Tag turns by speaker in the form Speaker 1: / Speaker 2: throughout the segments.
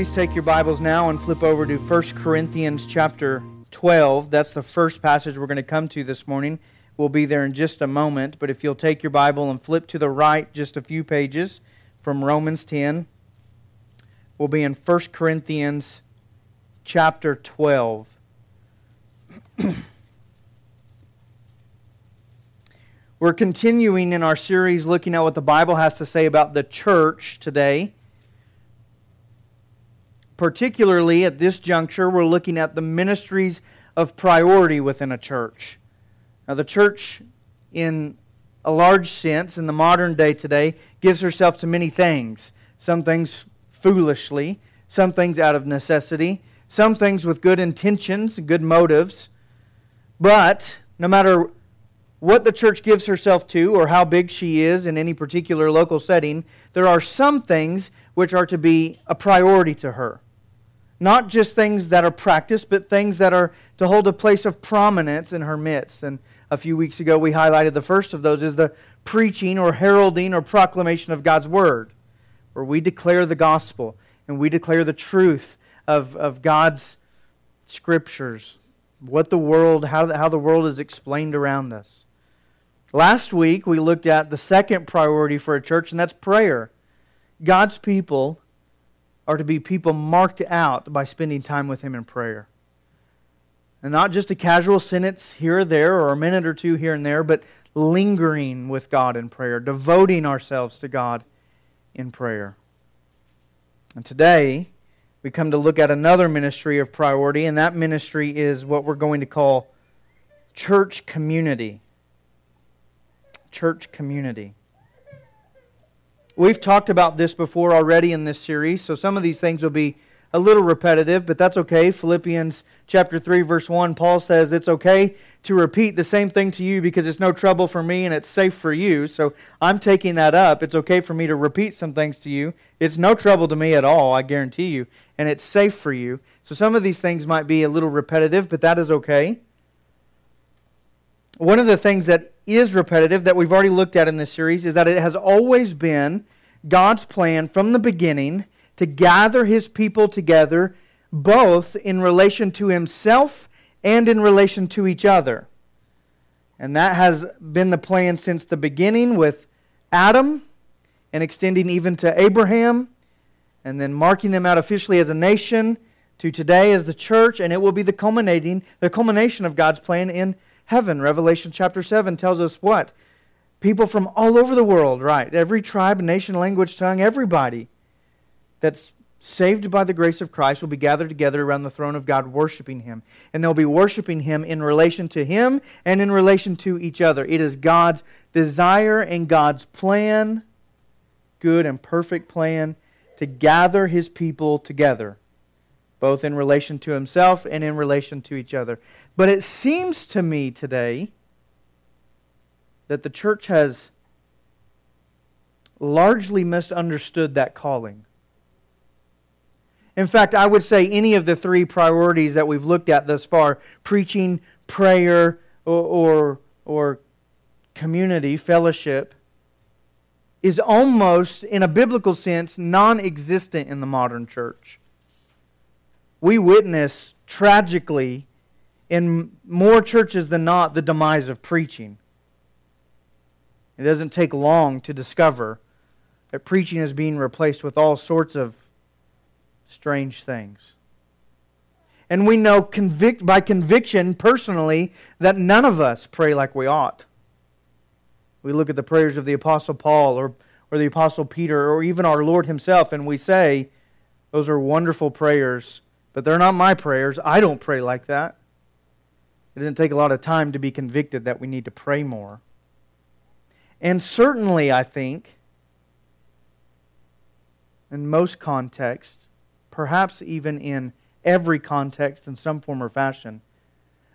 Speaker 1: Please take your Bibles now and flip over to 1 Corinthians chapter 12. That's the first passage we're going to come to this morning. We'll be there in just a moment, but if you'll take your Bible and flip to the right just a few pages from Romans 10, we'll be in 1 Corinthians chapter 12. We're continuing in our series looking at what the Bible has to say about the church today. Particularly at this juncture, we're looking at the ministries of priority within a church. Now, the church, in a large sense, in the modern day today, gives herself to many things. Some things foolishly, some things out of necessity, some things with good intentions, good motives. But no matter what the church gives herself to or how big she is in any particular local setting, there are some things which are to be a priority to her. Not just things that are practiced, but things that are to hold a place of prominence in her midst. And a few weeks ago, we highlighted the first of those is the preaching or heralding or proclamation of God's Word, where we declare the gospel and we declare the truth of, of God's scriptures, what the world, how, how the world is explained around us. Last week, we looked at the second priority for a church, and that's prayer. God's people are to be people marked out by spending time with Him in prayer. And not just a casual sentence here or there, or a minute or two here and there, but lingering with God in prayer, devoting ourselves to God in prayer. And today, we come to look at another ministry of priority, and that ministry is what we're going to call church community church community. We've talked about this before already in this series, so some of these things will be a little repetitive, but that's okay. Philippians chapter 3 verse 1, Paul says it's okay to repeat the same thing to you because it's no trouble for me and it's safe for you. So I'm taking that up. It's okay for me to repeat some things to you. It's no trouble to me at all, I guarantee you, and it's safe for you. So some of these things might be a little repetitive, but that is okay. One of the things that is repetitive that we've already looked at in this series is that it has always been God's plan from the beginning to gather his people together, both in relation to himself and in relation to each other. And that has been the plan since the beginning with Adam and extending even to Abraham and then marking them out officially as a nation to today as the church and it will be the culminating the culmination of God's plan in heaven. Revelation chapter 7 tells us what? People from all over the world, right? Every tribe, nation, language, tongue, everybody that's saved by the grace of Christ will be gathered together around the throne of God, worshiping Him. And they'll be worshiping Him in relation to Him and in relation to each other. It is God's desire and God's plan, good and perfect plan, to gather His people together both in relation to himself and in relation to each other. But it seems to me today that the church has largely misunderstood that calling. In fact, I would say any of the three priorities that we've looked at thus far preaching, prayer, or, or, or community, fellowship is almost, in a biblical sense, non existent in the modern church we witness tragically in more churches than not the demise of preaching. It doesn't take long to discover that preaching is being replaced with all sorts of strange things. And we know convict, by conviction personally that none of us pray like we ought. We look at the prayers of the Apostle Paul or, or the Apostle Peter or even our Lord Himself and we say, those are wonderful prayers but they're not my prayers. I don't pray like that. It doesn't take a lot of time to be convicted that we need to pray more. And certainly, I think, in most contexts, perhaps even in every context in some form or fashion,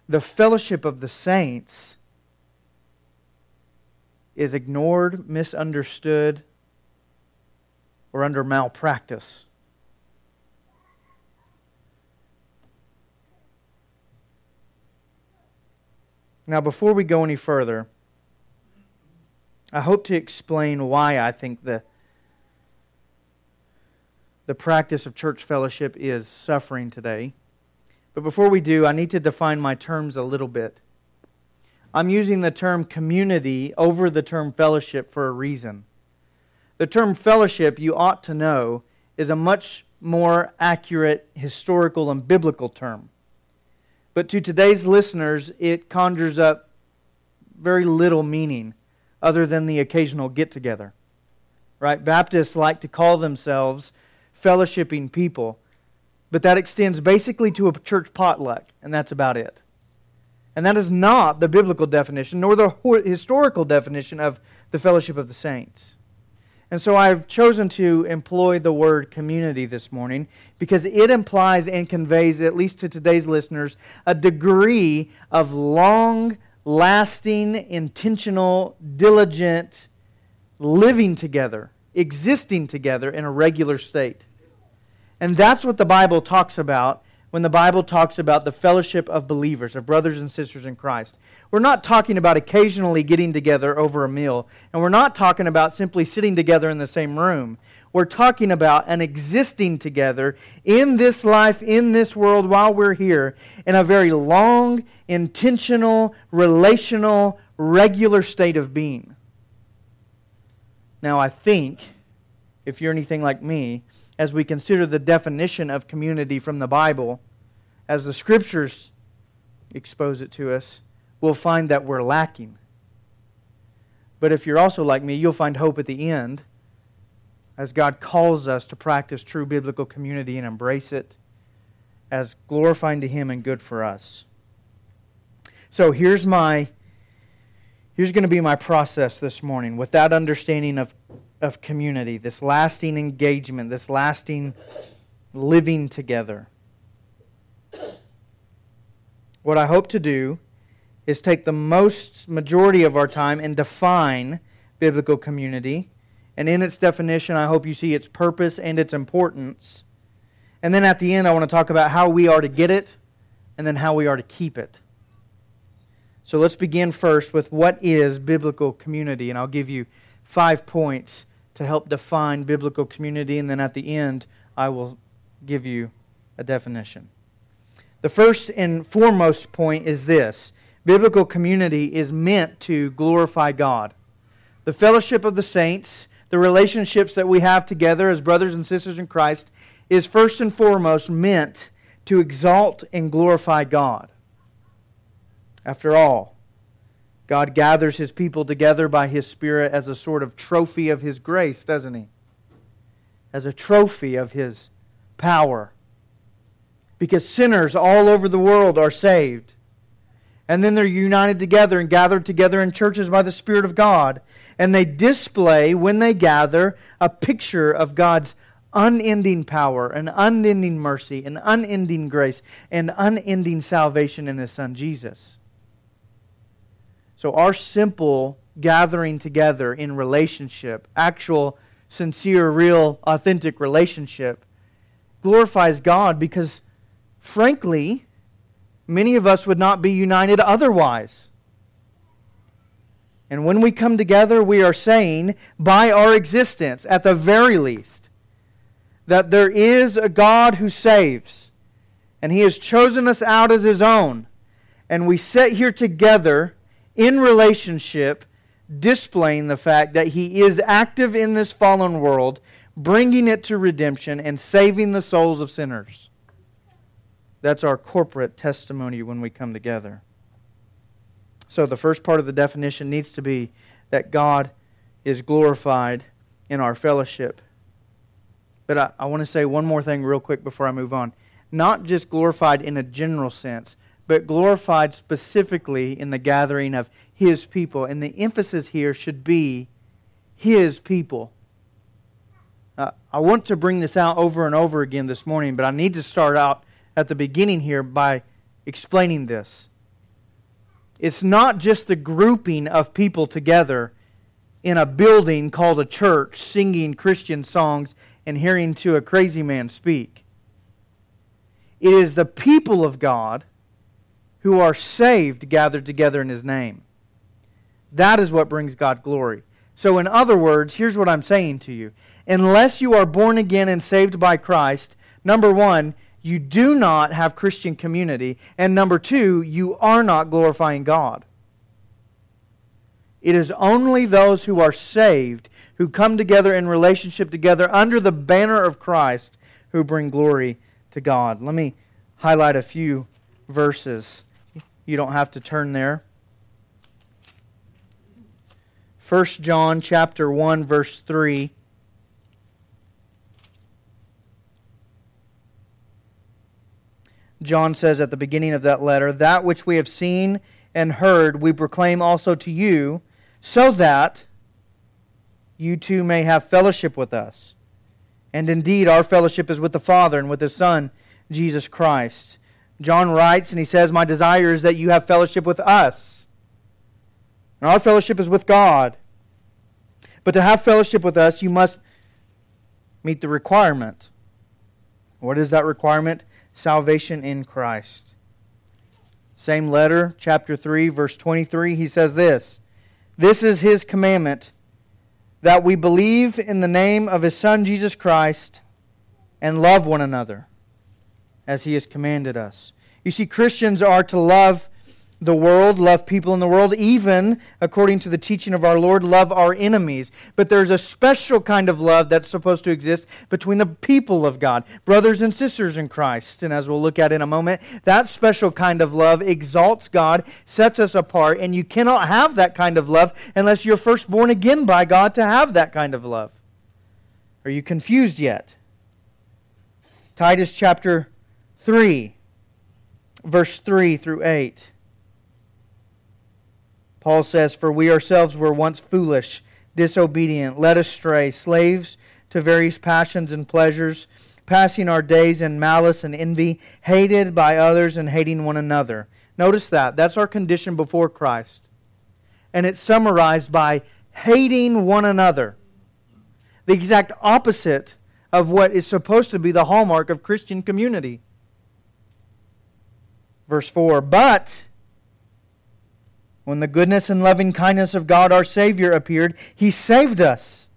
Speaker 1: the fellowship of the saints is ignored, misunderstood, or under malpractice. Now, before we go any further, I hope to explain why I think the, the practice of church fellowship is suffering today. But before we do, I need to define my terms a little bit. I'm using the term community over the term fellowship for a reason. The term fellowship, you ought to know, is a much more accurate historical and biblical term. But to today's listeners, it conjures up very little meaning other than the occasional get together. Right? Baptists like to call themselves fellowshipping people, but that extends basically to a church potluck, and that's about it. And that is not the biblical definition, nor the historical definition of the fellowship of the saints. And so I've chosen to employ the word community this morning because it implies and conveys, at least to today's listeners, a degree of long lasting, intentional, diligent living together, existing together in a regular state. And that's what the Bible talks about when the Bible talks about the fellowship of believers, of brothers and sisters in Christ. We're not talking about occasionally getting together over a meal, and we're not talking about simply sitting together in the same room. We're talking about an existing together in this life, in this world, while we're here, in a very long, intentional, relational, regular state of being. Now, I think, if you're anything like me, as we consider the definition of community from the Bible, as the scriptures expose it to us, we'll find that we're lacking. But if you're also like me, you'll find hope at the end as God calls us to practice true biblical community and embrace it as glorifying to Him and good for us. So here's my here's going to be my process this morning with that understanding of, of community, this lasting engagement, this lasting living together. What I hope to do is take the most majority of our time and define biblical community and in its definition, I hope you see its purpose and its importance. And then at the end, I want to talk about how we are to get it and then how we are to keep it. So let's begin first with what is biblical community. And I'll give you five points to help define biblical community. And then at the end, I will give you a definition. The first and foremost point is this biblical community is meant to glorify God. The fellowship of the saints the relationships that we have together as brothers and sisters in Christ is first and foremost meant to exalt and glorify God. After all, God gathers his people together by his Spirit as a sort of trophy of his grace, doesn't he? As a trophy of his power. Because sinners all over the world are saved. And then they're united together and gathered together in churches by the Spirit of God and they display, when they gather, a picture of God's unending power, an unending mercy, an unending grace, and unending salvation in His Son Jesus. So, our simple gathering together in relationship, actual, sincere, real, authentic relationship, glorifies God because, frankly, many of us would not be united otherwise. And when we come together, we are saying, by our existence, at the very least, that there is a God who saves, and He has chosen us out as His own. And we sit here together in relationship, displaying the fact that He is active in this fallen world, bringing it to redemption and saving the souls of sinners. That's our corporate testimony when we come together. So the first part of the definition needs to be that God is glorified in our fellowship. But I, I want to say one more thing real quick before I move on. Not just glorified in a general sense, but glorified specifically in the gathering of His people. And the emphasis here should be His people. Uh, I want to bring this out over and over again this morning, but I need to start out at the beginning here by explaining this. It's not just the grouping of people together in a building called a church singing Christian songs and hearing to a crazy man speak. It is the people of God who are saved gathered together in His name. That is what brings God glory. So, in other words, here's what I'm saying to you. Unless you are born again and saved by Christ, number one, you do not have Christian community. And number two, you are not glorifying God. It is only those who are saved, who come together in relationship together under the banner of Christ, who bring glory to God. Let me highlight a few verses. You don't have to turn there. 1 John chapter 1 verse 3 John says at the beginning of that letter, that which we have seen and heard we proclaim also to you so that you too may have fellowship with us. And indeed our fellowship is with the Father and with his Son Jesus Christ. John writes and he says, My desire is that you have fellowship with us. And our fellowship is with God. But to have fellowship with us, you must meet the requirement. What is that requirement? Salvation in Christ. Same letter, chapter 3, verse 23, he says this This is his commandment that we believe in the name of his Son Jesus Christ and love one another as he has commanded us. You see, Christians are to love the world, love people in the world, even, according to the teaching of our Lord, love our enemies. But there's a special kind of love that's supposed to exist between the people of God, brothers and sisters in Christ. And as we'll look at in a moment, that special kind of love exalts God, sets us apart, and you cannot have that kind of love unless you're first born again by God to have that kind of love. Are you confused yet? Titus chapter 3, verse 3 through 8. Paul says, For we ourselves were once foolish, disobedient, led astray, slaves to various passions and pleasures, passing our days in malice and envy, hated by others and hating one another. Notice that. That's our condition before Christ. And it's summarized by hating one another. The exact opposite of what is supposed to be the hallmark of Christian community. Verse 4 But when the goodness and loving kindness of God our Savior appeared, He saved us.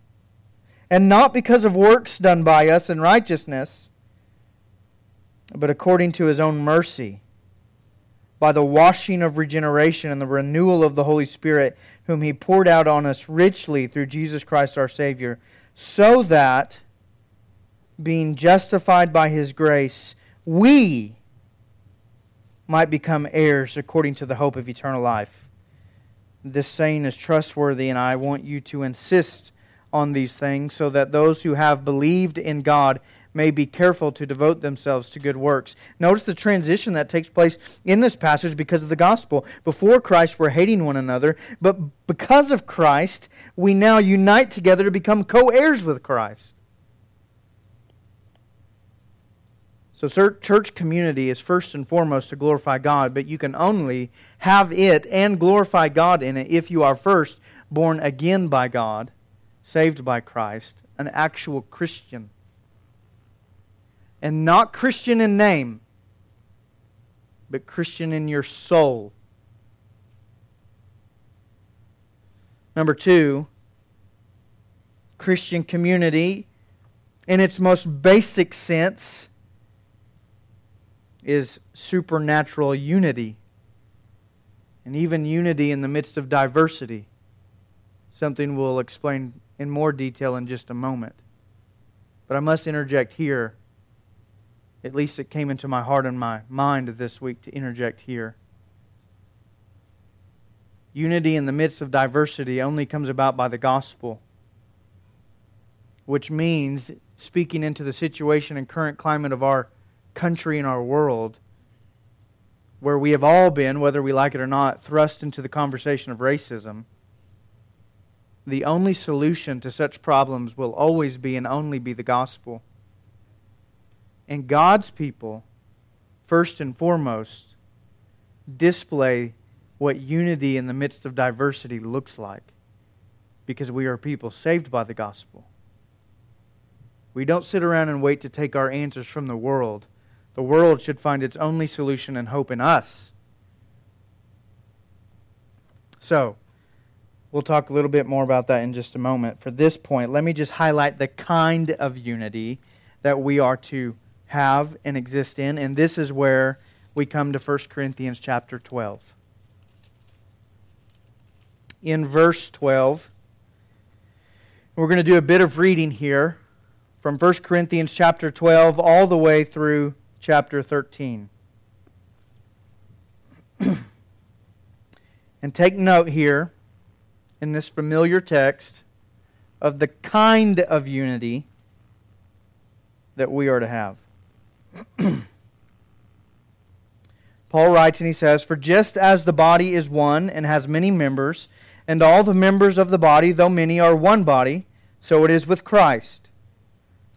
Speaker 1: And not because of works done by us in righteousness, but according to His own mercy, by the washing of regeneration and the renewal of the Holy Spirit, whom He poured out on us richly through Jesus Christ our Savior, so that, being justified by His grace, we might become heirs according to the hope of eternal life. This saying is trustworthy, and I want you to insist on these things so that those who have believed in God may be careful to devote themselves to good works. Notice the transition that takes place in this passage because of the gospel. Before Christ, we're hating one another, but because of Christ, we now unite together to become co heirs with Christ. So, church community is first and foremost to glorify God, but you can only have it and glorify God in it if you are first born again by God, saved by Christ, an actual Christian. And not Christian in name, but Christian in your soul. Number two, Christian community, in its most basic sense, is supernatural unity, and even unity in the midst of diversity. Something we'll explain in more detail in just a moment. But I must interject here. At least it came into my heart and my mind this week to interject here. Unity in the midst of diversity only comes about by the gospel, which means speaking into the situation and current climate of our country in our world where we have all been, whether we like it or not, thrust into the conversation of racism, the only solution to such problems will always be and only be the gospel. And God's people, first and foremost, display what unity in the midst of diversity looks like because we are people saved by the gospel. We don't sit around and wait to take our answers from the world the world should find its only solution and hope in us. So, We'll talk a little bit more about that in just a moment. For this point, let me just highlight the kind of unity that we are to have and exist in, and this is where we come to 1 Corinthians chapter 12. In verse 12, we're going to do a bit of reading here from 1 Corinthians chapter 12 all the way through chapter 13. and take note here in this familiar text of the kind of unity that we are to have. Paul writes and he says, For just as the body is one and has many members, and all the members of the body, though many, are one body, so it is with Christ.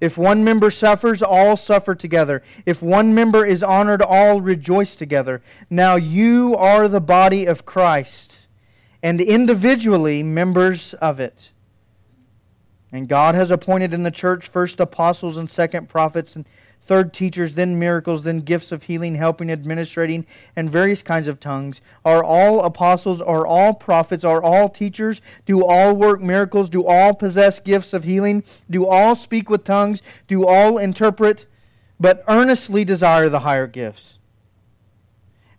Speaker 1: If one member suffers, all suffer together. If one member is honored, all rejoice together. Now you are the body of Christ, and individually members of it. And God has appointed in the church first apostles and second prophets and third teachers, then miracles, then gifts of healing, helping, administrating, and various kinds of tongues. Are all apostles, are all prophets, are all teachers? Do all work miracles? Do all possess gifts of healing? Do all speak with tongues? Do all interpret? But earnestly desire the higher gifts.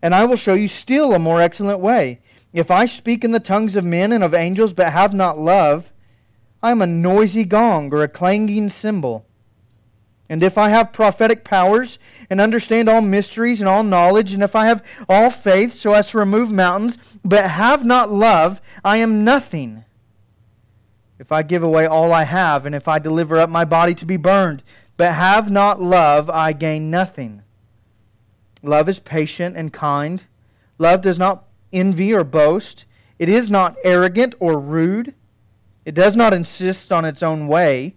Speaker 1: And I will show you still a more excellent way. If I speak in the tongues of men and of angels, but have not love, I am a noisy gong or a clanging cymbal. And if I have prophetic powers and understand all mysteries and all knowledge, and if I have all faith so as to remove mountains, but have not love, I am nothing. If I give away all I have, and if I deliver up my body to be burned, but have not love, I gain nothing. Love is patient and kind. Love does not envy or boast. It is not arrogant or rude. It does not insist on its own way.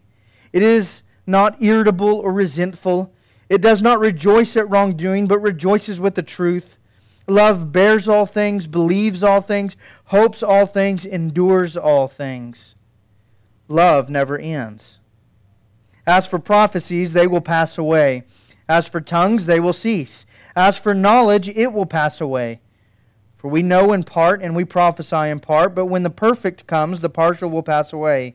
Speaker 1: It is not irritable or resentful. It does not rejoice at wrongdoing, but rejoices with the truth. Love bears all things, believes all things, hopes all things, endures all things. Love never ends. As for prophecies, they will pass away. As for tongues, they will cease. As for knowledge, it will pass away. For we know in part and we prophesy in part, but when the perfect comes, the partial will pass away.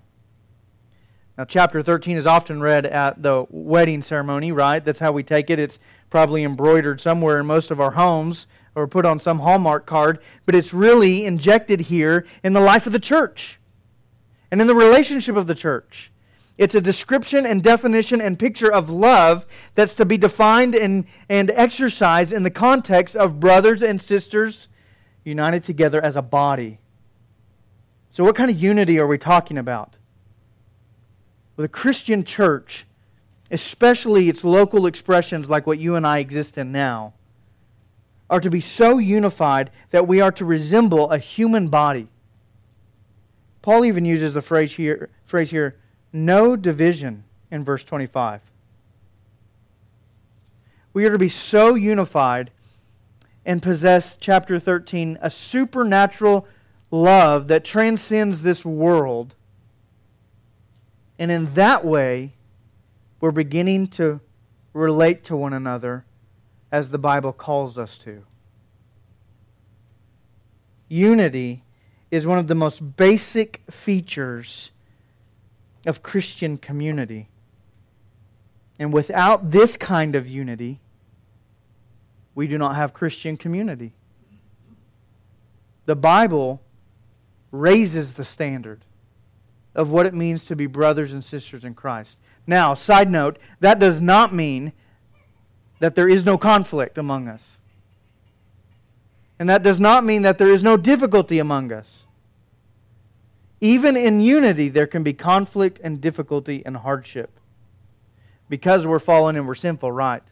Speaker 1: Now, chapter 13 is often read at the wedding ceremony, right? That's how we take it. It's probably embroidered somewhere in most of our homes or put on some Hallmark card, but it's really injected here in the life of the church and in the relationship of the church. It's a description and definition and picture of love that's to be defined and, and exercised in the context of brothers and sisters united together as a body. So, what kind of unity are we talking about? The Christian church, especially its local expressions like what you and I exist in now, are to be so unified that we are to resemble a human body. Paul even uses the phrase here, phrase here no division in verse 25. We are to be so unified and possess, chapter 13, a supernatural love that transcends this world. And in that way, we're beginning to relate to one another as the Bible calls us to. Unity is one of the most basic features of Christian community. And without this kind of unity, we do not have Christian community. The Bible raises the standard of what it means to be brothers and sisters in Christ. Now, side note, that does not mean that there is no conflict among us. And that does not mean that there is no difficulty among us. Even in unity, there can be conflict and difficulty and hardship because we're fallen and we're sinful, right?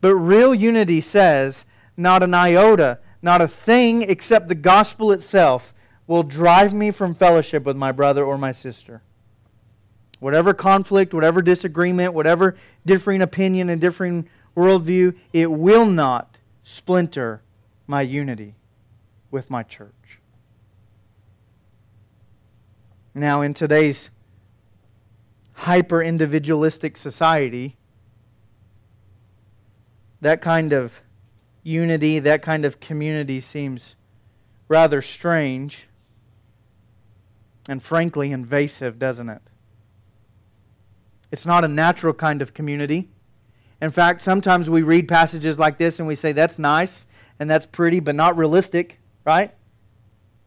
Speaker 1: But real unity says not an iota, not a thing except the gospel itself will drive me from fellowship with my brother or my sister. Whatever conflict, whatever disagreement, whatever differing opinion and differing worldview, it will not splinter my unity with my church. Now, in today's hyper individualistic society, that kind of unity, that kind of community seems rather strange and frankly invasive, doesn't it? It's not a natural kind of community. In fact, sometimes we read passages like this and we say, that's nice and that's pretty, but not realistic, right?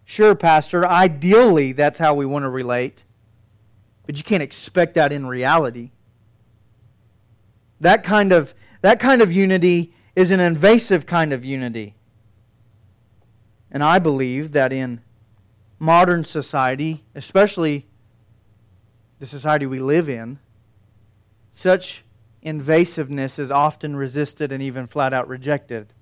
Speaker 1: Sure, Pastor, ideally that's how we want to relate, but you can't expect that in reality. That kind of, that kind of unity is an invasive kind of unity. And I believe that in modern society, especially the society we live in, such invasiveness is often resisted and even flat out rejected.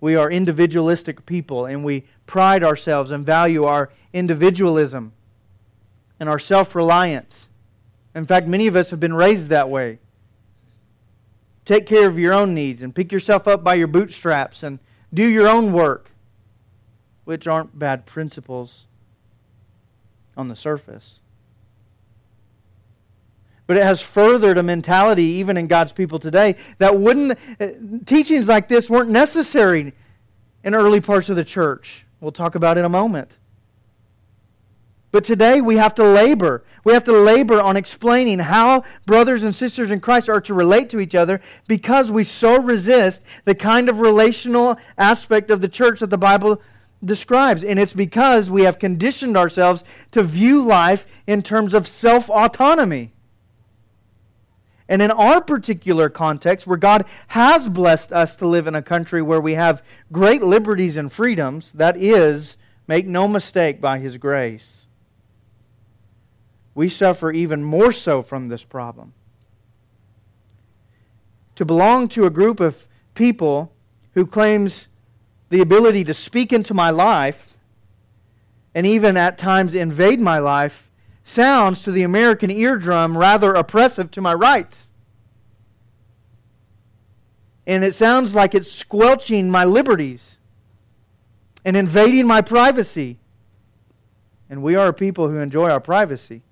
Speaker 1: We are individualistic people and we pride ourselves and value our individualism and our self reliance. In fact, many of us have been raised that way. Take care of your own needs and pick yourself up by your bootstraps and do your own work which aren't bad principles on the surface. But it has furthered a mentality, even in God's people today, that wouldn't, uh, teachings like this weren't necessary in early parts of the church. We'll talk about it in a moment. But today we have to labor. We have to labor on explaining how brothers and sisters in Christ are to relate to each other because we so resist the kind of relational aspect of the church that the Bible describes. And it's because we have conditioned ourselves to view life in terms of self autonomy. And in our particular context, where God has blessed us to live in a country where we have great liberties and freedoms, that is, make no mistake, by His grace, we suffer even more so from this problem. To belong to a group of people who claims the ability to speak into my life and even at times invade my life sounds to the American eardrum rather oppressive to my rights. And it sounds like it's squelching my liberties and invading my privacy. And we are people who enjoy our privacy.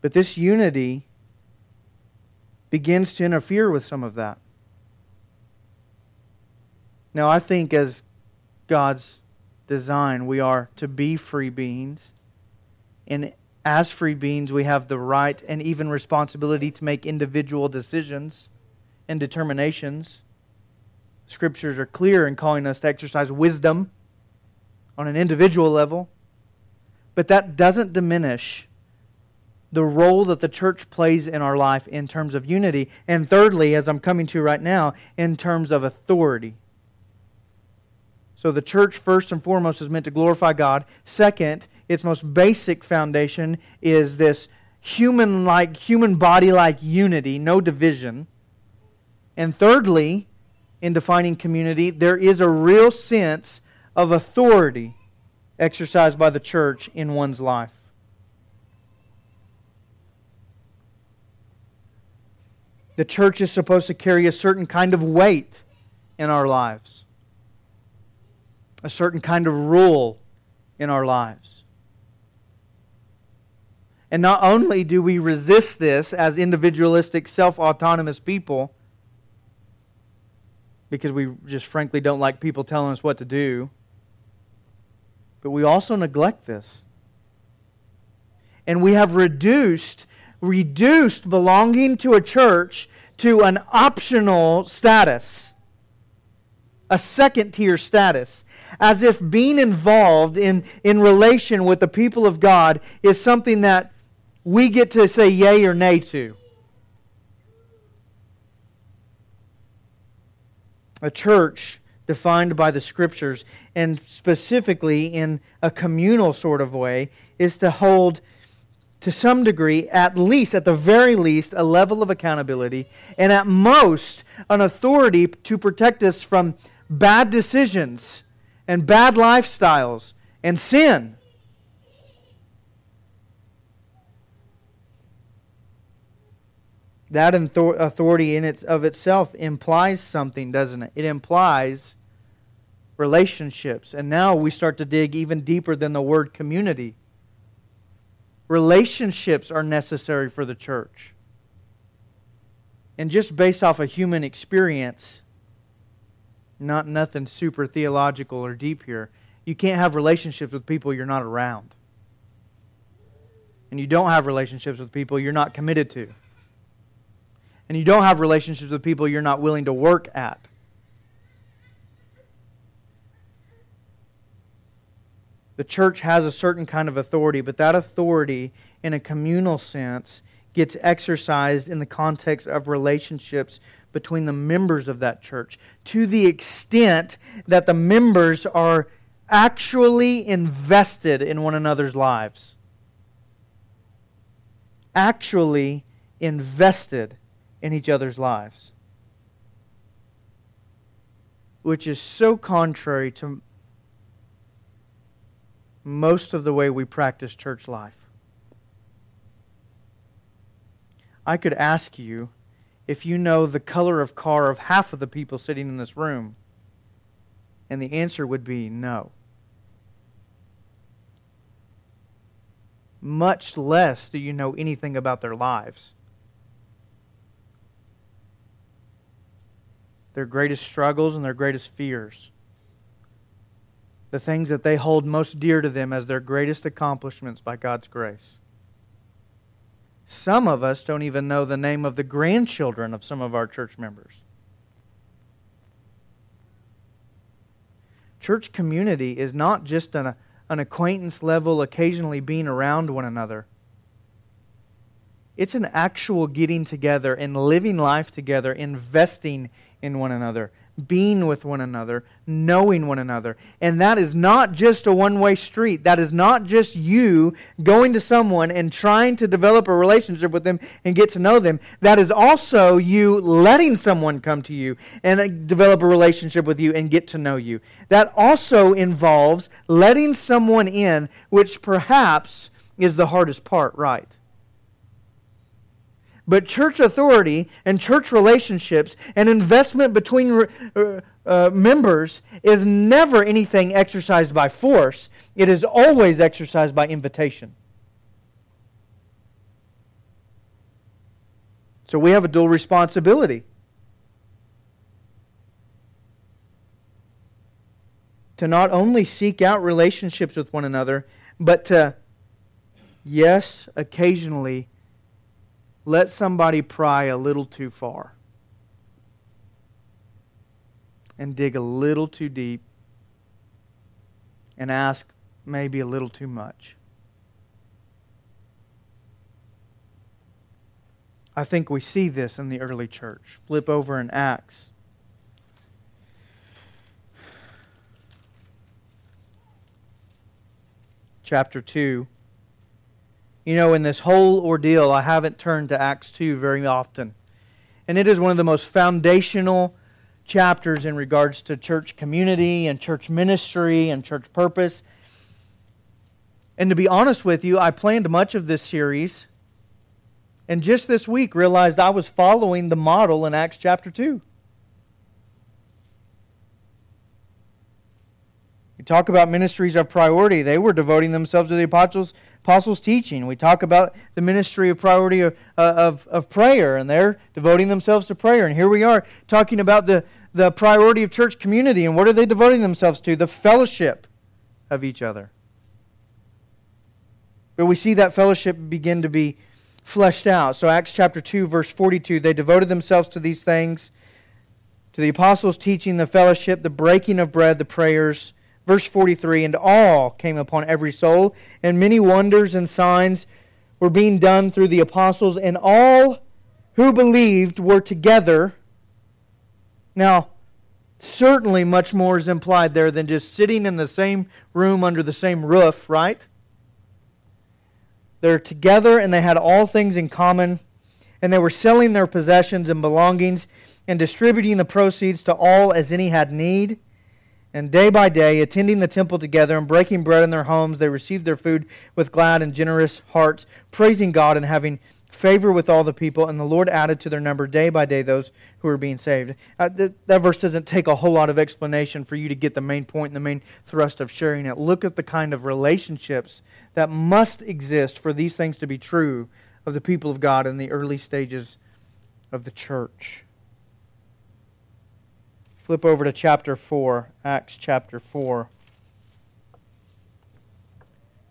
Speaker 1: But this unity begins to interfere with some of that. Now, I think as God's design, we are to be free beings. And as free beings, we have the right and even responsibility to make individual decisions and determinations. Scriptures are clear in calling us to exercise wisdom on an individual level. But that doesn't diminish the role that the church plays in our life in terms of unity. And thirdly, as I'm coming to right now, in terms of authority. So the church, first and foremost, is meant to glorify God. Second, its most basic foundation is this human like, human body like unity, no division. And thirdly, in defining community, there is a real sense of authority exercised by the church in one's life. The church is supposed to carry a certain kind of weight in our lives, a certain kind of rule in our lives. And not only do we resist this as individualistic, self autonomous people, because we just frankly don't like people telling us what to do, but we also neglect this. And we have reduced reduced belonging to a church to an optional status, a second tier status, as if being involved in, in relation with the people of God is something that we get to say yay or nay to. A church defined by the scriptures, and specifically in a communal sort of way, is to hold to some degree, at least, at the very least, a level of accountability, and at most, an authority to protect us from bad decisions and bad lifestyles and sin. That authority in its, of itself implies something, doesn't it? It implies relationships. And now we start to dig even deeper than the word community Relationships are necessary for the church. And just based off a human experience, not nothing super theological or deep here, you can't have relationships with people you're not around. And you don't have relationships with people you're not committed to. And you don't have relationships with people you're not willing to work at. The church has a certain kind of authority, but that authority, in a communal sense, gets exercised in the context of relationships between the members of that church to the extent that the members are actually invested in one another's lives. Actually invested in each other's lives. Which is so contrary to most of the way we practice church life. I could ask you if you know the color of car of half of the people sitting in this room, and the answer would be no. Much less do you know anything about their lives. Their greatest struggles and their greatest fears the things that they hold most dear to them as their greatest accomplishments by God's grace. Some of us don't even know the name of the grandchildren of some of our church members. Church community is not just an, an acquaintance level, occasionally being around one another. It's an actual getting together and living life together, investing in one another, being with one another, knowing one another. And that is not just a one way street. That is not just you going to someone and trying to develop a relationship with them and get to know them. That is also you letting someone come to you and uh, develop a relationship with you and get to know you. That also involves letting someone in, which perhaps is the hardest part, right? But church authority and church relationships and investment between uh, uh, members is never anything exercised by force, it is always exercised by invitation. So we have a dual responsibility. To not only seek out relationships with one another, but to, yes, occasionally let somebody pry a little too far and dig a little too deep and ask maybe a little too much. I think we see this in the early church. Flip over in Acts. Chapter 2. You know, in this whole ordeal, I haven't turned to Acts 2 very often. And it is one of the most foundational chapters in regards to church community and church ministry and church purpose. And to be honest with you, I planned much of this series and just this week realized I was following the model in Acts chapter 2. We talk about ministries of priority. They were devoting themselves to the apostles' apostles' teaching. We talk about the ministry of priority of, uh, of, of prayer, and they're devoting themselves to prayer. And here we are talking about the, the priority of church community. And what are they devoting themselves to? The fellowship of each other. But we see that fellowship begin to be fleshed out. So, Acts chapter 2, verse 42, they devoted themselves to these things to the apostles' teaching, the fellowship, the breaking of bread, the prayers. Verse 43 And awe came upon every soul, and many wonders and signs were being done through the apostles, and all who believed were together. Now, certainly much more is implied there than just sitting in the same room under the same roof, right? They're together and they had all things in common, and they were selling their possessions and belongings and distributing the proceeds to all as any had need. And day by day, attending the temple together and breaking bread in their homes, they received their food with glad and generous hearts, praising God and having favor with all the people. And the Lord added to their number day by day those who were being saved. Uh, th- that verse doesn't take a whole lot of explanation for you to get the main point and the main thrust of sharing it. Look at the kind of relationships that must exist for these things to be true of the people of God in the early stages of the church. Flip over to chapter 4, Acts chapter 4.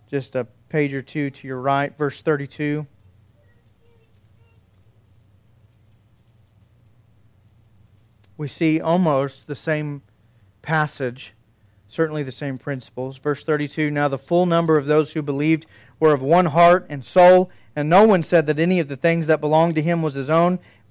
Speaker 1: Just a page or two to your right, verse 32. We see almost the same passage, certainly the same principles. Verse 32 Now the full number of those who believed were of one heart and soul, and no one said that any of the things that belonged to him was his own,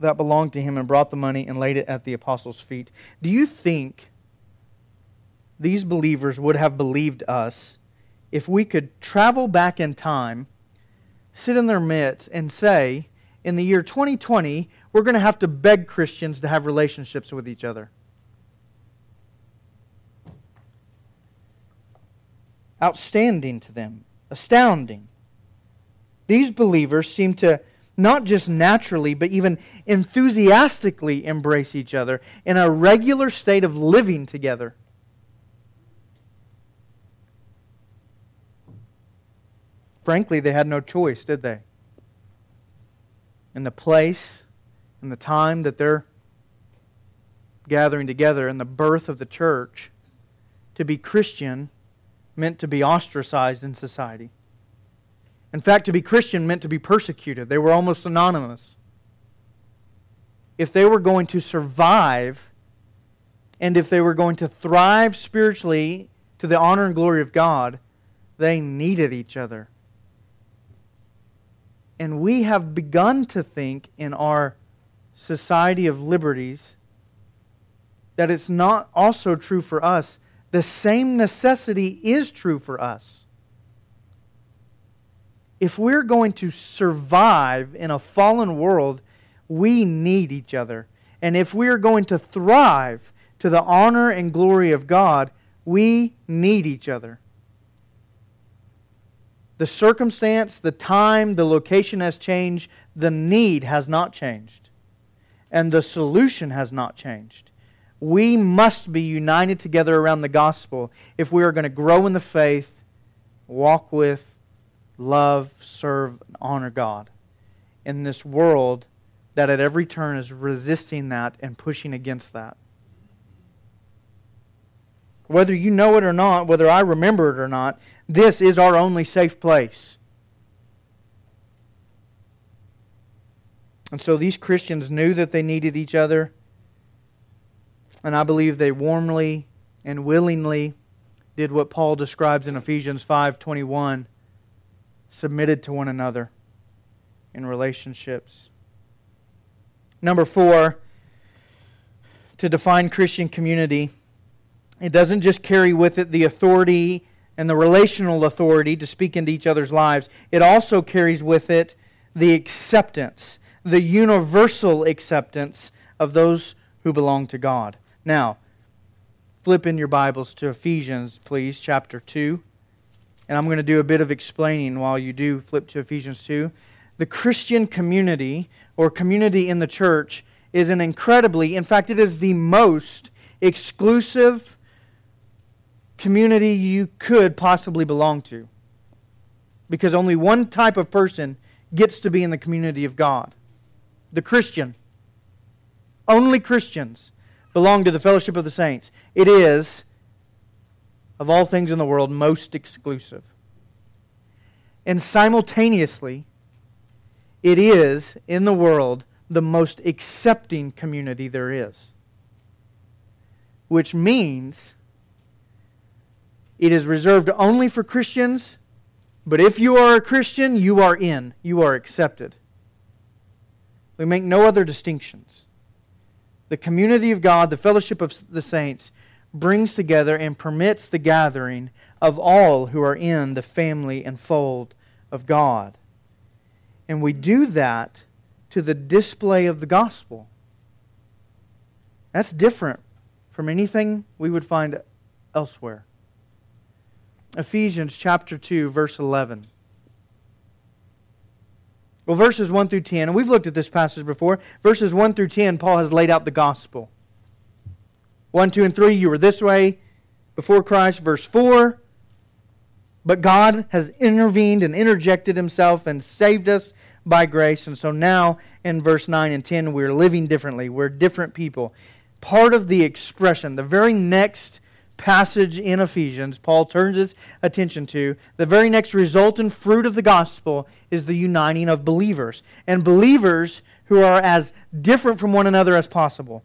Speaker 1: that belonged to him and brought the money and laid it at the apostles' feet. Do you think these believers would have believed us if we could travel back in time, sit in their midst, and say, in the year 2020, we're going to have to beg Christians to have relationships with each other? Outstanding to them, astounding. These believers seem to not just naturally, but even enthusiastically embrace each other in a regular state of living together. Frankly, they had no choice, did they? In the place, in the time that they're gathering together, in the birth of the church, to be Christian meant to be ostracized in society. In fact, to be Christian meant to be persecuted. They were almost synonymous. If they were going to survive and if they were going to thrive spiritually to the honor and glory of God, they needed each other. And we have begun to think in our society of liberties that it's not also true for us. The same necessity is true for us if we're going to survive in a fallen world, we need each other. And if we are going to thrive to the honor and glory of God, we need each other. The circumstance, the time, the location has changed. The need has not changed. And the solution has not changed. We must be united together around the gospel if we are going to grow in the faith, walk with, love, serve, and honor God in this world that at every turn is resisting that and pushing against that. Whether you know it or not, whether I remember it or not, this is our only safe place. And so these Christians knew that they needed each other. And I believe they warmly and willingly did what Paul describes in Ephesians 5:21, submitted to one another in relationships. Number 4, to define Christian community, it doesn't just carry with it the authority and the relational authority to speak into each other's lives. It also carries with it the acceptance, the universal acceptance of those who belong to God. Now, flip in your Bibles to Ephesians, please, chapter 2. And I'm going to do a bit of explaining while you do flip to Ephesians 2. The Christian community, or community in the church, is an incredibly, in fact, it is the most exclusive community you could possibly belong to. Because only one type of person gets to be in the community of God the Christian. Only Christians belong to the fellowship of the saints. It is, of all things in the world, most exclusive. And simultaneously, it is, in the world, the most accepting community there is. Which means it is reserved only for Christians, but if you are a Christian, you are in, you are accepted. We make no other distinctions. The community of God, the fellowship of the saints, brings together and permits the gathering of all who are in the family and fold of God. And we do that to the display of the gospel. That's different from anything we would find elsewhere. Ephesians chapter 2, verse 11. Well, verses 1 through 10, and we've looked at this passage before. Verses 1 through 10, Paul has laid out the gospel. 1, 2, and 3, you were this way before Christ. Verse 4, but God has intervened and interjected himself and saved us by grace. And so now in verse 9 and 10, we're living differently. We're different people. Part of the expression, the very next passage in Ephesians, Paul turns his attention to, the very next resultant fruit of the gospel is the uniting of believers. And believers who are as different from one another as possible.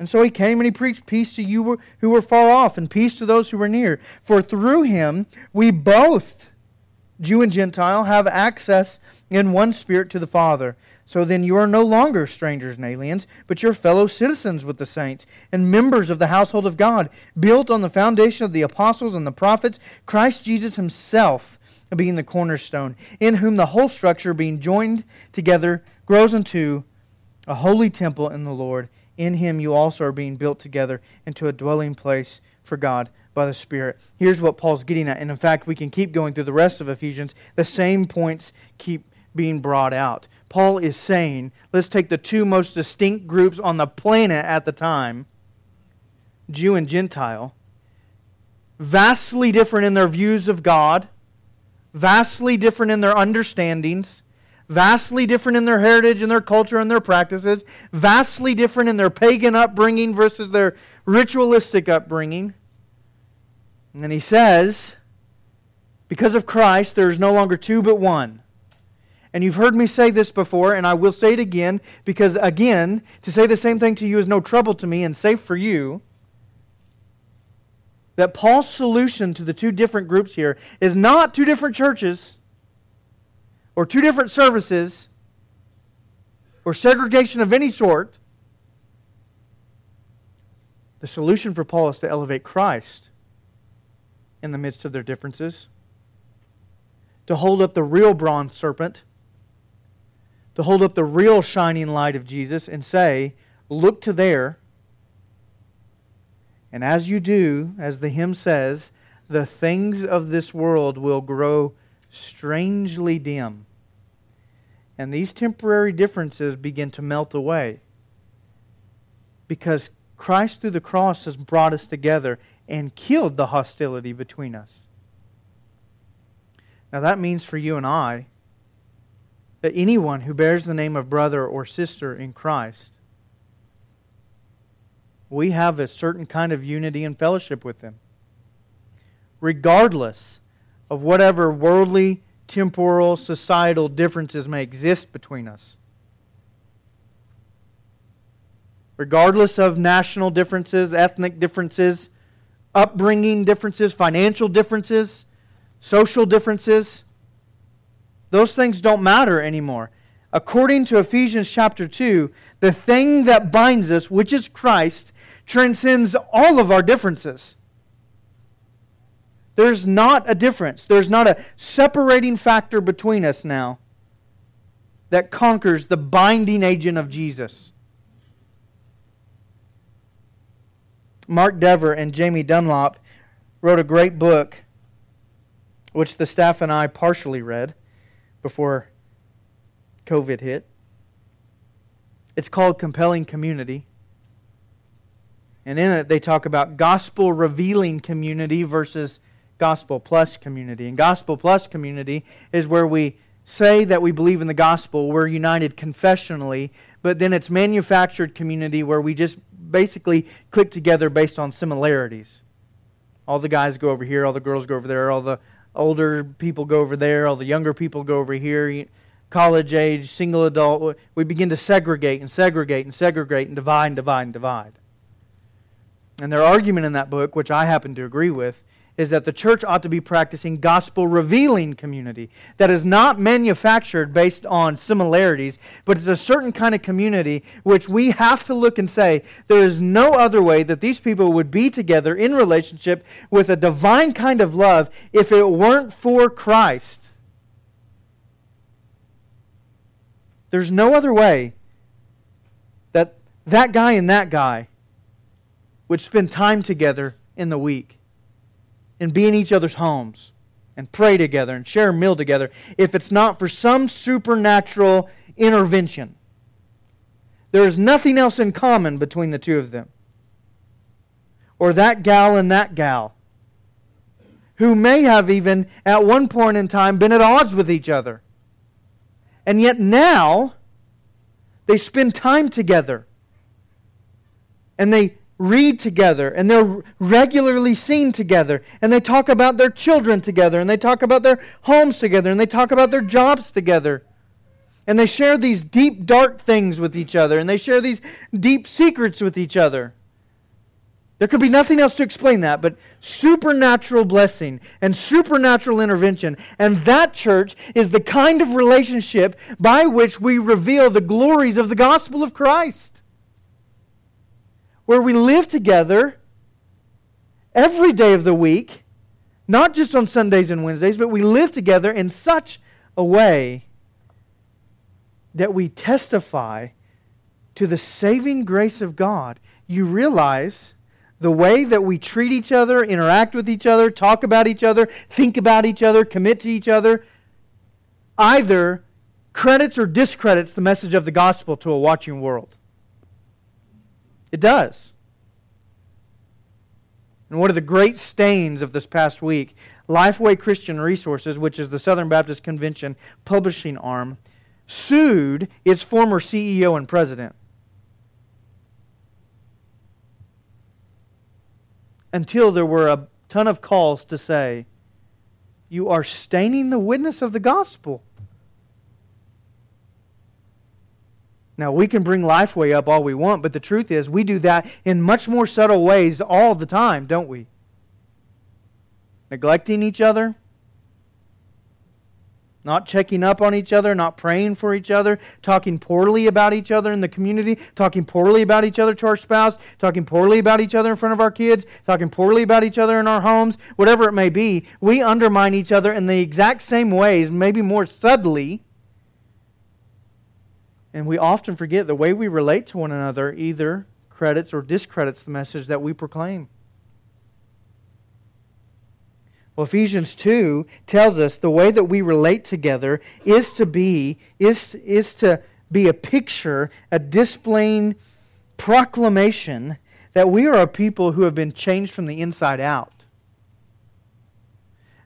Speaker 1: And so he came and he preached peace to you who were far off and peace to those who were near. For through him we both, Jew and Gentile, have access in one spirit to the Father. So then you are no longer strangers and aliens, but you're fellow citizens with the saints and members of the household of God, built on the foundation of the apostles and the prophets, Christ Jesus himself being the cornerstone, in whom the whole structure being joined together grows into a holy temple in the Lord. In him you also are being built together into a dwelling place for God by the Spirit. Here's what Paul's getting at. And in fact, we can keep going through the rest of Ephesians. The same points keep being brought out. Paul is saying, let's take the two most distinct groups on the planet at the time Jew and Gentile, vastly different in their views of God, vastly different in their understandings, vastly different in their heritage and their culture and their practices, vastly different in their pagan upbringing versus their ritualistic upbringing. And then he says, because of Christ, there is no longer two but one. And you've heard me say this before, and I will say it again, because again, to say the same thing to you is no trouble to me and safe for you. That Paul's solution to the two different groups here is not two different churches or two different services or segregation of any sort. The solution for Paul is to elevate Christ in the midst of their differences, to hold up the real bronze serpent, to hold up the real shining light of Jesus and say, Look to there. And as you do, as the hymn says, the things of this world will grow strangely dim. And these temporary differences begin to melt away. Because Christ through the cross has brought us together and killed the hostility between us. Now, that means for you and I that anyone who bears the name of brother or sister in Christ, we have a certain kind of unity and fellowship with them. Regardless of whatever worldly, temporal, societal differences may exist between us. Regardless of national differences, ethnic differences, upbringing differences, financial differences, social differences, those things don't matter anymore. According to Ephesians chapter 2, the thing that binds us, which is Christ, transcends all of our differences. There's not a difference. There's not a separating factor between us now that conquers the binding agent of Jesus. Mark Dever and Jamie Dunlop wrote a great book, which the staff and I partially read before COVID hit. It's called Compelling Community. And in it, they talk about gospel revealing community versus gospel plus community. And gospel plus community is where we say that we believe in the gospel, we're united confessionally, but then it's manufactured community where we just basically click together based on similarities. All the guys go over here, all the girls go over there, all the older people go over there, all the younger people go over here, college age, single adult. We begin to segregate and segregate and segregate and divide and divide and divide. And their argument in that book, which I happen to agree with, is that the church ought to be practicing gospel revealing community that is not manufactured based on similarities, but it's a certain kind of community which we have to look and say there is no other way that these people would be together in relationship with a divine kind of love if it weren't for Christ. There's no other way that that guy and that guy would spend time together in the week and be in each other's homes and pray together and share a meal together if it's not for some supernatural intervention. There is nothing else in common between the two of them. Or that gal and that gal, who may have even at one point in time been at odds with each other. And yet now, they spend time together. And they read together and they're regularly seen together and they talk about their children together and they talk about their homes together and they talk about their jobs together. And they share these deep, dark things with each other and they share these deep secrets with each other. There could be nothing else to explain that but supernatural blessing and supernatural intervention. And that, church, is the kind of relationship by which we reveal the glories of the gospel of Christ where we live together every day of the week, not just on Sundays and Wednesdays, but we live together in such a way that we testify to the saving grace of God. You realize the way that we treat each other, interact with each other, talk about each other, think about each other, commit to each other, either credits or discredits the message of the gospel to a watching world. It does. And one of the great stains of this past week, Lifeway Christian Resources, which is the Southern Baptist Convention publishing arm, sued its former CEO and president. Until there were a ton of calls to say, You are staining the witness of the gospel. Now, we can bring life Lifeway up all we want, but the truth is, we do that in much more subtle ways all the time, don't we? Neglecting each other, not checking up on each other, not praying for each other, talking poorly about each other in the community, talking poorly about each other to our spouse, talking poorly about each other in front of our kids, talking poorly about each other in our homes, whatever it may be, we undermine each other in the exact same ways, maybe more subtly. And we often forget the way we relate to one another either credits or discredits the message that we proclaim. Well, Ephesians 2 tells us the way that we relate together is to be is, is to be a picture, a displaying proclamation that we are a people who have been changed from the inside out.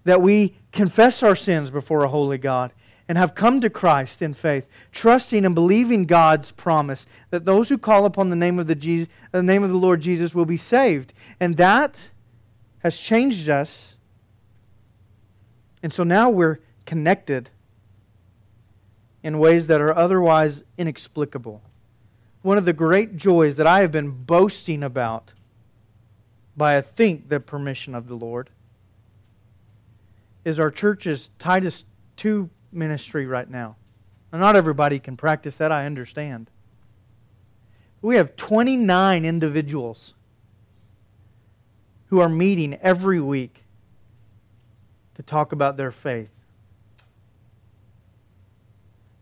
Speaker 1: That we confess our sins before a holy God and have come to Christ in faith, trusting and believing God's promise that those who call upon the name of the, Jesus, the name of the Lord Jesus will be saved. And that has changed us and so now we're connected in ways that are otherwise inexplicable. One of the great joys that I have been boasting about by, I think, the permission of the Lord is our church's Titus 2 ministry right now. Now, not everybody can practice that, I understand. We have 29 individuals who are meeting every week to talk about their faith.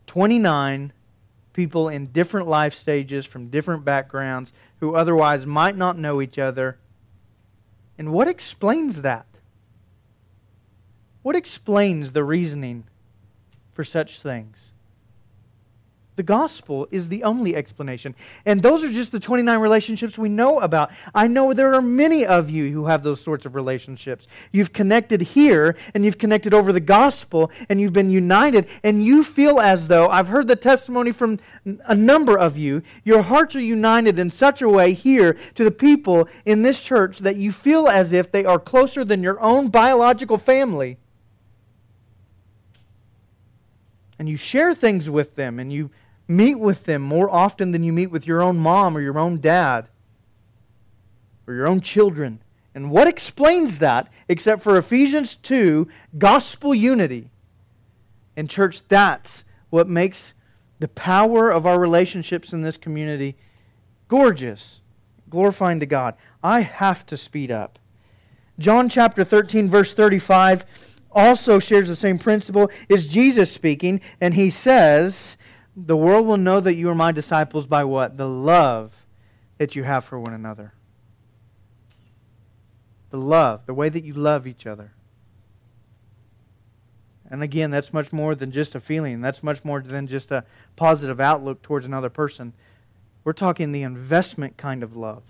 Speaker 1: 29 people in different life stages from different backgrounds who otherwise might not know each other. And what explains that? What explains the reasoning for such things? The gospel is the only explanation. And those are just the 29 relationships we know about. I know there are many of you who have those sorts of relationships. You've connected here, and you've connected over the gospel, and you've been united, and you feel as though, I've heard the testimony from a number of you, your hearts are united in such a way here to the people in this church that you feel as if they are closer than your own biological family. And you share things with them, and you Meet with them more often than you meet with your own mom or your own dad or your own children. And what explains that except for Ephesians 2, gospel unity? And, church, that's what makes the power of our relationships in this community gorgeous, glorifying to God. I have to speed up. John chapter 13, verse 35 also shares the same principle. Is Jesus speaking, and he says, the world will know that you are my disciples by what? The love that you have for one another. The love, the way that you love each other. And again, that's much more than just a feeling. That's much more than just a positive outlook towards another person. We're talking the investment kind of love.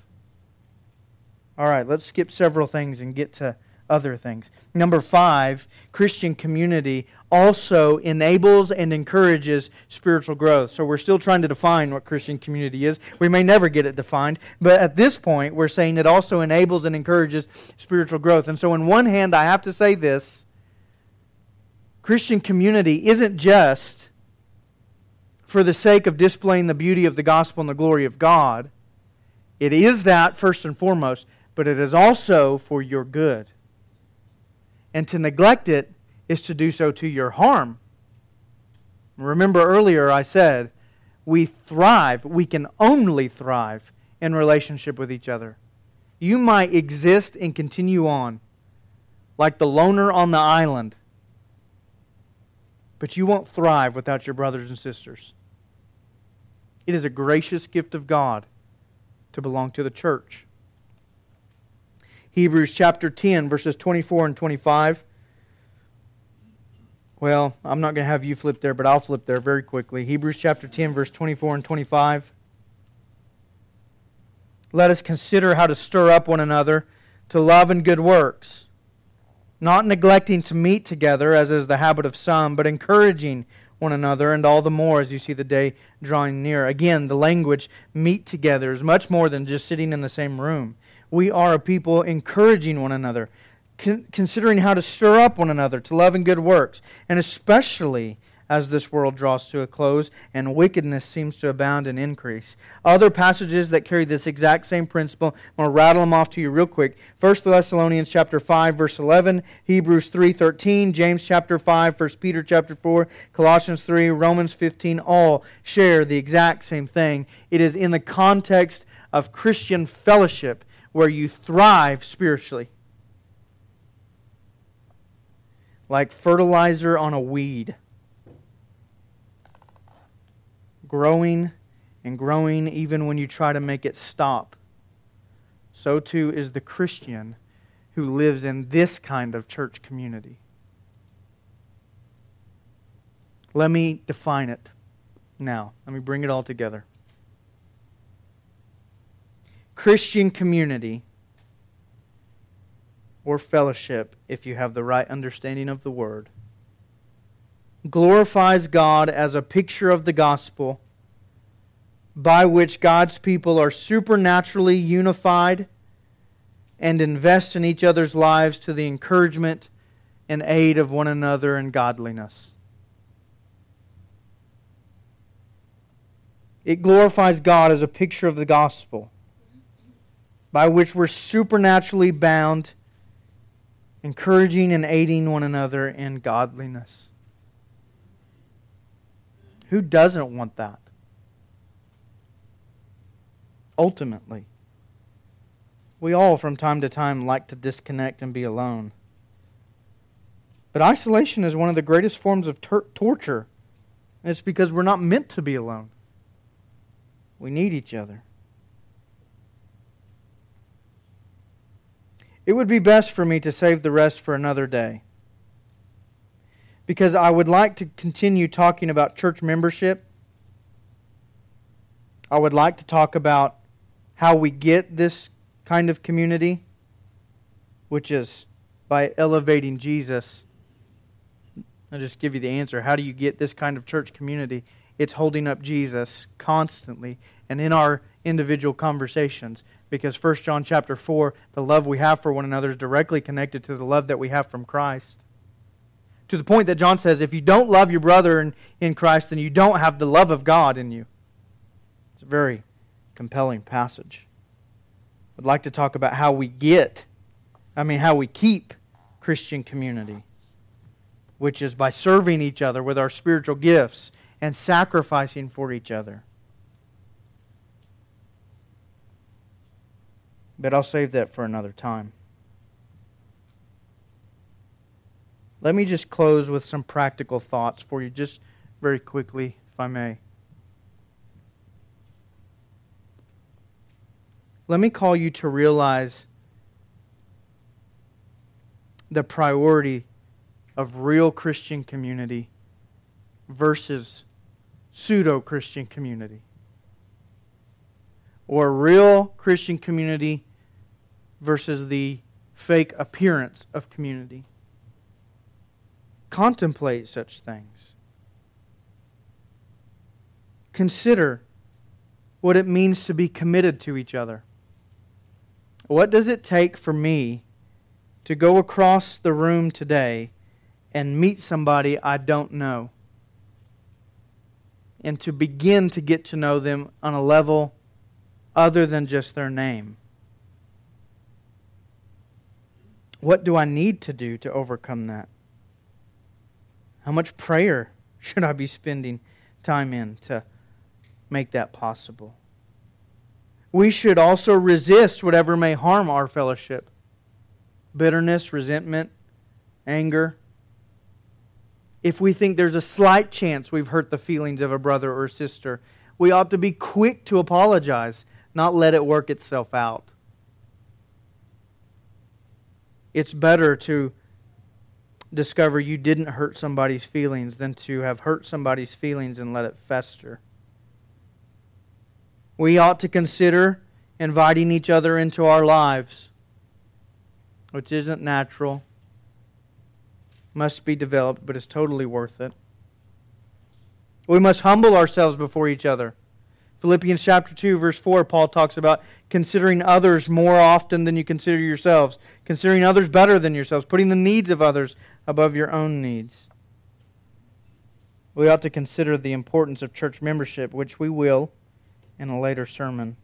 Speaker 1: All right, let's skip several things and get to other things. Number five, Christian community also enables and encourages spiritual growth. So we're still trying to define what Christian community is. We may never get it defined, but at this point, we're saying it also enables and encourages spiritual growth. And so, on one hand, I have to say this Christian community isn't just for the sake of displaying the beauty of the gospel and the glory of God. It is that first and foremost, but it is also for your good. And to neglect it is to do so to your harm. Remember earlier I said, we thrive, we can only thrive in relationship with each other. You might exist and continue on like the loner on the island, but you won't thrive without your brothers and sisters. It is a gracious gift of God to belong to the church. Hebrews chapter 10, verses 24 and 25. Well, I'm not going to have you flip there, but I'll flip there very quickly. Hebrews chapter 10, verse 24 and 25. Let us consider how to stir up one another to love and good works, not neglecting to meet together, as is the habit of some, but encouraging one another, and all the more as you see the day drawing near. Again, the language meet together is much more than just sitting in the same room we are a people encouraging one another, con- considering how to stir up one another to love and good works, and especially as this world draws to a close, and wickedness seems to abound and increase. Other passages that carry this exact same principle, I'm going to rattle them off to you real quick. 1 Thessalonians chapter 5, verse 11, Hebrews 3:13, James chapter 5, 1 Peter chapter 4, Colossians 3, Romans 15, all share the exact same thing. It is in the context of Christian fellowship where you thrive spiritually. Like fertilizer on a weed growing and growing even when you try to make it stop. So too is the Christian who lives in this kind of church community. Let me define it now. Let me bring it all together. Christian community or fellowship, if you have the right understanding of the word glorifies God as a picture of the gospel by which God's people are supernaturally unified and invest in each other's lives to the encouragement and aid of one another in godliness. It glorifies God as a picture of the gospel by which we're supernaturally bound, encouraging and aiding one another in godliness. Who doesn't want that? Ultimately, we all from time to time like to disconnect and be alone. But isolation is one of the greatest forms of torture. And it's because we're not meant to be alone. We need each other. It would be best for me to save the rest for another day because I would like to continue talking about church membership. I would like to talk about how we get this kind of community, which is by elevating Jesus. I'll just give you the answer. How do you get this kind of church community? It's holding up Jesus constantly and in our individual conversations because 1 John chapter 4 the love we have for one another is directly connected to the love that we have from Christ to the point that John says, if you don't love your brother in, in Christ, then you don't have the love of God in you. It's a very compelling passage. I'd like to talk about how we get, I mean, how we keep Christian community, which is by serving each other with our spiritual gifts and sacrificing for each other. But I'll save that for another time. Let me just close with some practical thoughts for you, just very quickly, if I may. Let me call you to realize the priority of real Christian community versus pseudo Christian community. Or real Christian community versus the fake appearance of community contemplate such things. Consider what it means to be committed to each other. What does it take for me to go across the room today and meet somebody I don't know? And to begin to get to know them on a level other than just their name? What do I need to do to overcome that? How much prayer should I be spending time in to make that possible? We should also resist whatever may harm our fellowship bitterness, resentment, anger. If we think there's a slight chance we've hurt the feelings of a brother or sister, we ought to be quick to apologize, not let it work itself out. It's better to discover you didn't hurt somebody's feelings than to have hurt somebody's feelings and let it fester. We ought to consider inviting each other into our lives, which isn't natural, must be developed, but is totally worth it. We must humble ourselves before each other. Philippians chapter 2, verse 4, Paul talks about considering others more often than you consider yourselves, considering others better than yourselves, putting the needs of others above your own needs. we ought to consider the importance of church membership, which we will in a later sermon.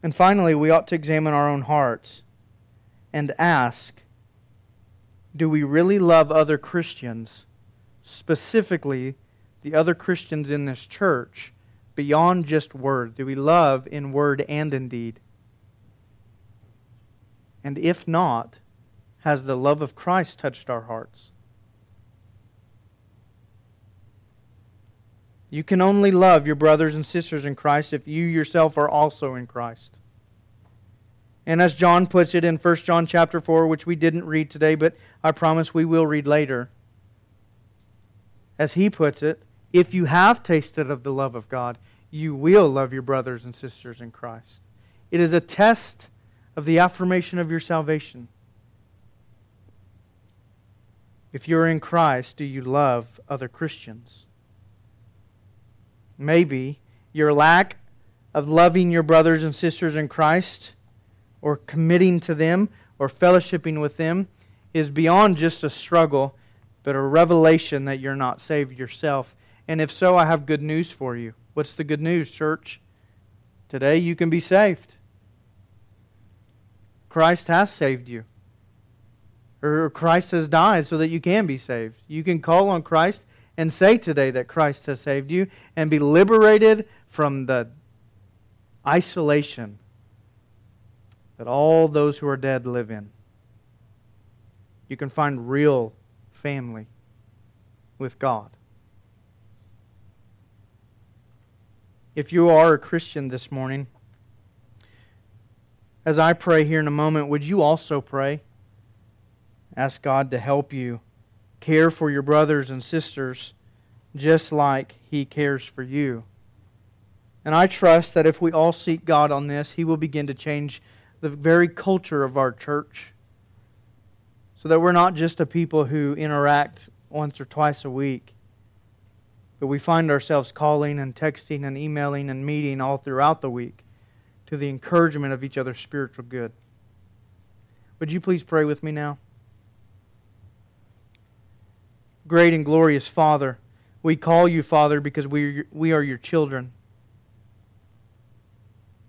Speaker 1: And finally, we ought to examine our own hearts and ask do we really love other Christians, specifically the other Christians in this church, beyond just word? Do we love in word and in deed? And if not, has the love of Christ touched our hearts? You can only love your brothers and sisters in Christ if you yourself are also in Christ. And as John puts it in 1 John chapter 4, which we didn't read today, but I promise we will read later. As he puts it, if you have tasted of the love of God, you will love your brothers and sisters in Christ. It is a test of the affirmation of your salvation. If you're in Christ, do you love other Christians? Maybe your lack of loving your brothers and sisters in Christ or committing to them or fellowshipping with them is beyond just a struggle, but a revelation that you're not saved yourself. And if so, I have good news for you. What's the good news, church? Today you can be saved. Christ has saved you. Or Christ has died so that you can be saved. You can call on Christ and say today that Christ has saved you and be liberated from the isolation that all those who are dead live in. You can find real family with God. If you are a Christian this morning, as I pray here in a moment, would you also pray? Ask God to help you care for your brothers and sisters just like He cares for you. And I trust that if we all seek God on this, He will begin to change the very culture of our church so that we're not just a people who interact once or twice a week, but we find ourselves calling and texting and emailing and meeting all throughout the week to the encouragement of each other's spiritual good. Would you please pray with me now? Great and glorious Father, we call you Father because we, we are your children.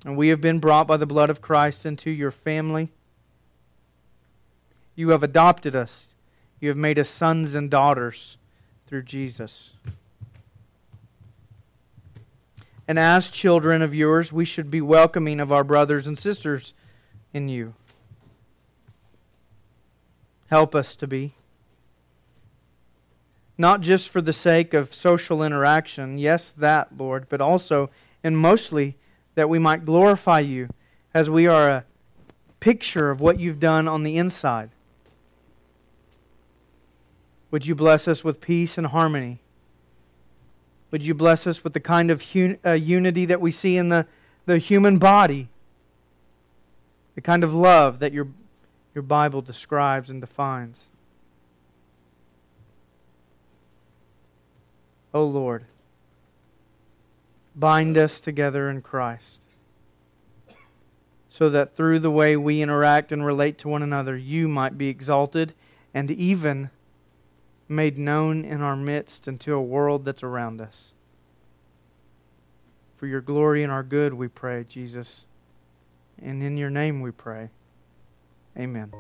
Speaker 1: And we have been brought by the blood of Christ into your family. You have adopted us. You have made us sons and daughters through Jesus. And as children of yours, we should be welcoming of our brothers and sisters in you. Help us to be not just for the sake of social interaction, yes, that, Lord, but also and mostly that we might glorify you as we are a picture of what you've done on the inside. Would you bless us with peace and harmony? Would you bless us with the kind of uh, unity that we see in the, the human body? The kind of love that your, your Bible describes and defines. O Lord, bind us together in Christ so that through the way we interact and relate to one another, you might be exalted and even made known in our midst and to a world that's around us. For your glory and our good, we pray, Jesus. And in your name we pray. Amen.